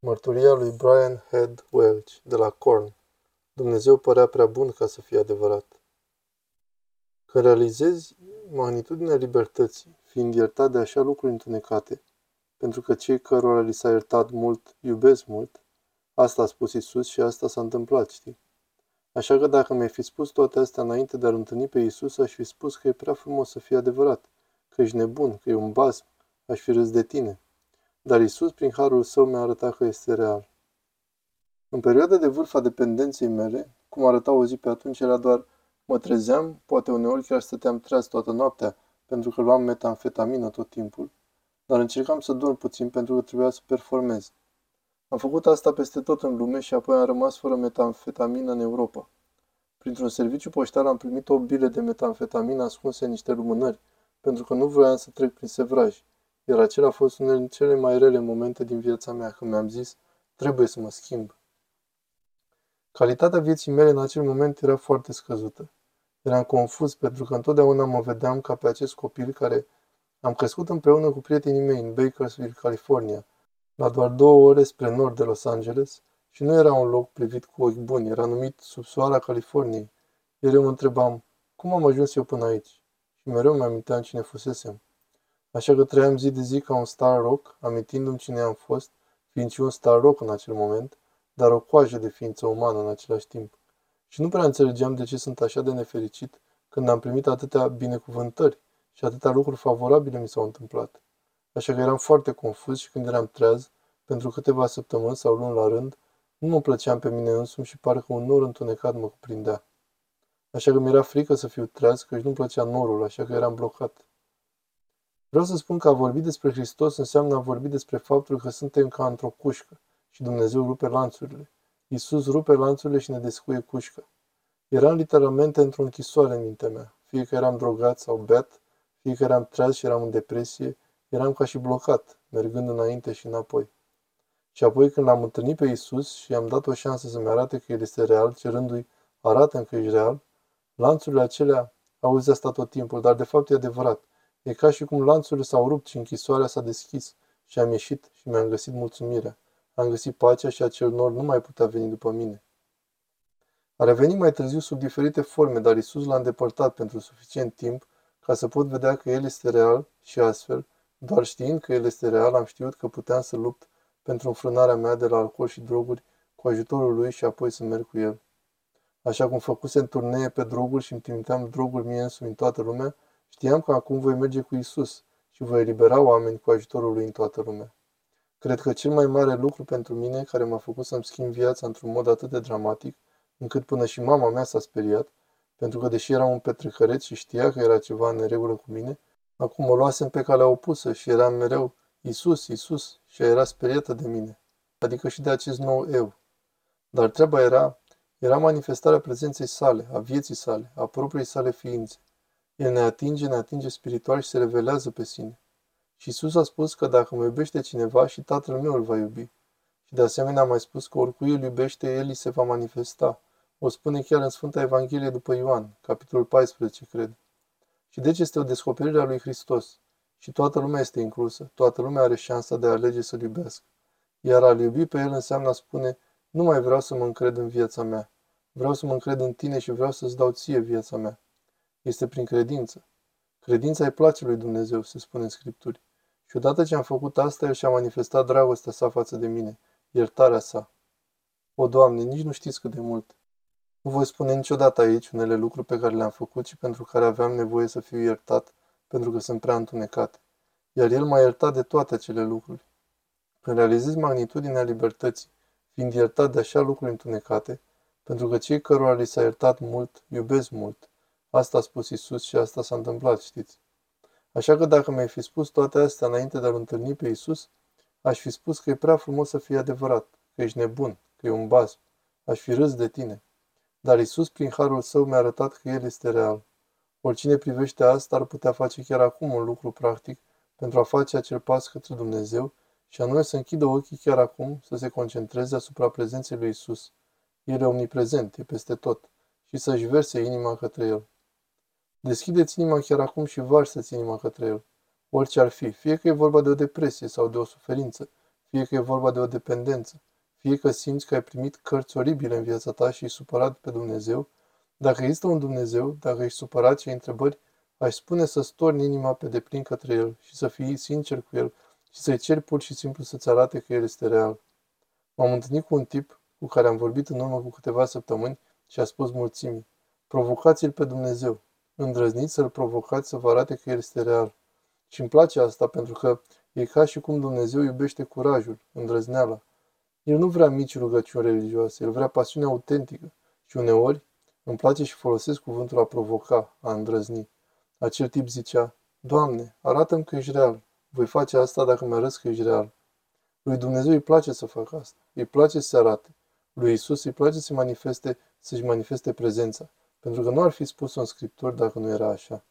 Mărturia lui Brian Head Welch, de la Korn. Dumnezeu părea prea bun ca să fie adevărat. Când realizezi magnitudinea libertății, fiind iertat de așa lucruri întunecate, pentru că cei cărora li s-a iertat mult, iubesc mult, asta a spus Isus și asta s-a întâmplat, știi? Așa că dacă mi-ai fi spus toate astea înainte de a-L întâlni pe Isus, aș fi spus că e prea frumos să fie adevărat, că ești nebun, că e un basm, aș fi râs de tine. Dar Isus, prin harul său, mi-a arătat că este real. În perioada de vârf a dependenței mele, cum arăta o zi pe atunci, era doar mă trezeam, poate uneori chiar stăteam treaz toată noaptea, pentru că luam metamfetamină tot timpul, dar încercam să dorm puțin pentru că trebuia să performez. Am făcut asta peste tot în lume și apoi am rămas fără metamfetamină în Europa. Printr-un serviciu poștar am primit o bile de metamfetamină ascunse în niște lumânări, pentru că nu vroiam să trec prin sevraj iar acela a fost unul dintre cele mai rele momente din viața mea, când mi-am zis, trebuie să mă schimb. Calitatea vieții mele în acel moment era foarte scăzută. Eram confuz pentru că întotdeauna mă vedeam ca pe acest copil care am crescut împreună cu prietenii mei în Bakersville, California, la doar două ore spre nord de Los Angeles și nu era un loc privit cu ochi buni, era numit subsoara Californiei. Iar eu mă întrebam, cum am ajuns eu până aici? Și mereu mi aminteam cine fusesem. Așa că trăiam zi de zi ca un star rock, amintindu-mi cine am fost, fiind și un star rock în acel moment, dar o coajă de ființă umană în același timp. Și nu prea înțelegeam de ce sunt așa de nefericit când am primit atâtea binecuvântări și atâtea lucruri favorabile mi s-au întâmplat. Așa că eram foarte confuz și când eram treaz, pentru câteva săptămâni sau luni la rând, nu mă plăceam pe mine însumi și parcă un nor întunecat mă cuprindea. Așa că mi-era frică să fiu treaz, căci nu-mi plăcea norul, așa că eram blocat. Vreau să spun că a vorbi despre Hristos înseamnă a vorbi despre faptul că suntem ca într-o cușcă și Dumnezeu rupe lanțurile. Iisus rupe lanțurile și ne descuie cușca. Eram literalmente într-o închisoare în mintea mea. Fie că eram drogat sau beat, fie că eram treaz și eram în depresie, eram ca și blocat, mergând înainte și înapoi. Și apoi când l-am întâlnit pe Iisus și i-am dat o șansă să-mi arate că El este real, cerându-i, arată că ești real, lanțurile acelea, auzi asta tot timpul, dar de fapt e adevărat. E ca și cum lanțurile s-au rupt și închisoarea s-a deschis și am ieșit și mi-am găsit mulțumirea. Am găsit pacea și acel nor nu mai putea veni după mine. A revenit mai târziu sub diferite forme, dar Isus l-a îndepărtat pentru suficient timp ca să pot vedea că El este real și astfel, doar știind că El este real, am știut că puteam să lupt pentru înfrânarea mea de la alcool și droguri cu ajutorul Lui și apoi să merg cu El. Așa cum făcusem turnee pe droguri și îmi trimiteam droguri mie însumi în toată lumea, Știam că acum voi merge cu Isus și voi elibera oameni cu ajutorul lui în toată lumea. Cred că cel mai mare lucru pentru mine, care m-a făcut să-mi schimb viața într-un mod atât de dramatic, încât până și mama mea s-a speriat, pentru că deși era un petrecăreț și știa că era ceva în neregulă cu mine, acum mă luasem pe calea opusă și eram mereu Isus, Isus și era speriată de mine, adică și de acest nou eu. Dar treaba era, era manifestarea prezenței sale, a vieții sale, a propriei sale ființe. El ne atinge, ne atinge spiritual și se revelează pe sine. Și Isus a spus că dacă mă iubește cineva și Tatăl meu îl va iubi. Și de asemenea a mai spus că oricui îl iubește, El îi se va manifesta. O spune chiar în Sfânta Evanghelie după Ioan, capitolul 14, cred. Și deci este o descoperire a lui Hristos. Și toată lumea este inclusă, toată lumea are șansa de a alege să-L iubească. Iar a-L iubi pe El înseamnă a spune, nu mai vreau să mă încred în viața mea. Vreau să mă încred în tine și vreau să-ți dau ție viața mea. Este prin credință. Credința îi place lui Dumnezeu, se spune în Scripturi. Și odată ce am făcut asta, El și-a manifestat dragostea sa față de mine, iertarea sa. O, Doamne, nici nu știți cât de mult. Nu voi spune niciodată aici unele lucruri pe care le-am făcut și pentru care aveam nevoie să fiu iertat, pentru că sunt prea întunecat. Iar El m-a iertat de toate acele lucruri. Când realizez magnitudinea libertății, fiind iertat de așa lucruri întunecate, pentru că cei cărora li s-a iertat mult, iubesc mult, Asta a spus Isus și asta s-a întâmplat, știți. Așa că dacă mi-ai fi spus toate astea înainte de a-L întâlni pe Isus, aș fi spus că e prea frumos să fie adevărat, că ești nebun, că e un baz. Aș fi râs de tine. Dar Isus, prin harul său, mi-a arătat că El este real. Oricine privește asta ar putea face chiar acum un lucru practic pentru a face acel pas către Dumnezeu și anume să închidă ochii chiar acum, să se concentreze asupra prezenței lui Isus. El e omniprezent, e peste tot, și să-și verse inima către El. Deschideți inima chiar acum și varsă-ți inima către el. Orice ar fi, fie că e vorba de o depresie sau de o suferință, fie că e vorba de o dependență, fie că simți că ai primit cărți oribile în viața ta și ești supărat pe Dumnezeu, dacă există un Dumnezeu, dacă ești supărat și ai întrebări, aș spune să storni inima pe deplin către El și să fii sincer cu El și să-i ceri pur și simplu să-ți arate că El este real. M-am întâlnit cu un tip cu care am vorbit în urmă cu câteva săptămâni și a spus mulțimii, provocați-l pe Dumnezeu, îndrăzniți să-l provocați să vă arate că El este real. Și îmi place asta pentru că e ca și cum Dumnezeu iubește curajul, îndrăzneala. El nu vrea mici rugăciuni religioase, El vrea pasiune autentică. Și uneori îmi place și folosesc cuvântul a provoca, a îndrăzni. Acel tip zicea, Doamne, arată-mi că ești real. Voi face asta dacă mi arăți că ești real. Lui Dumnezeu îi place să facă asta. Îi place să se arate. Lui Isus îi place să manifeste, să-și manifeste prezența. Pentru că nu ar fi spus în Scripturi dacă nu era așa.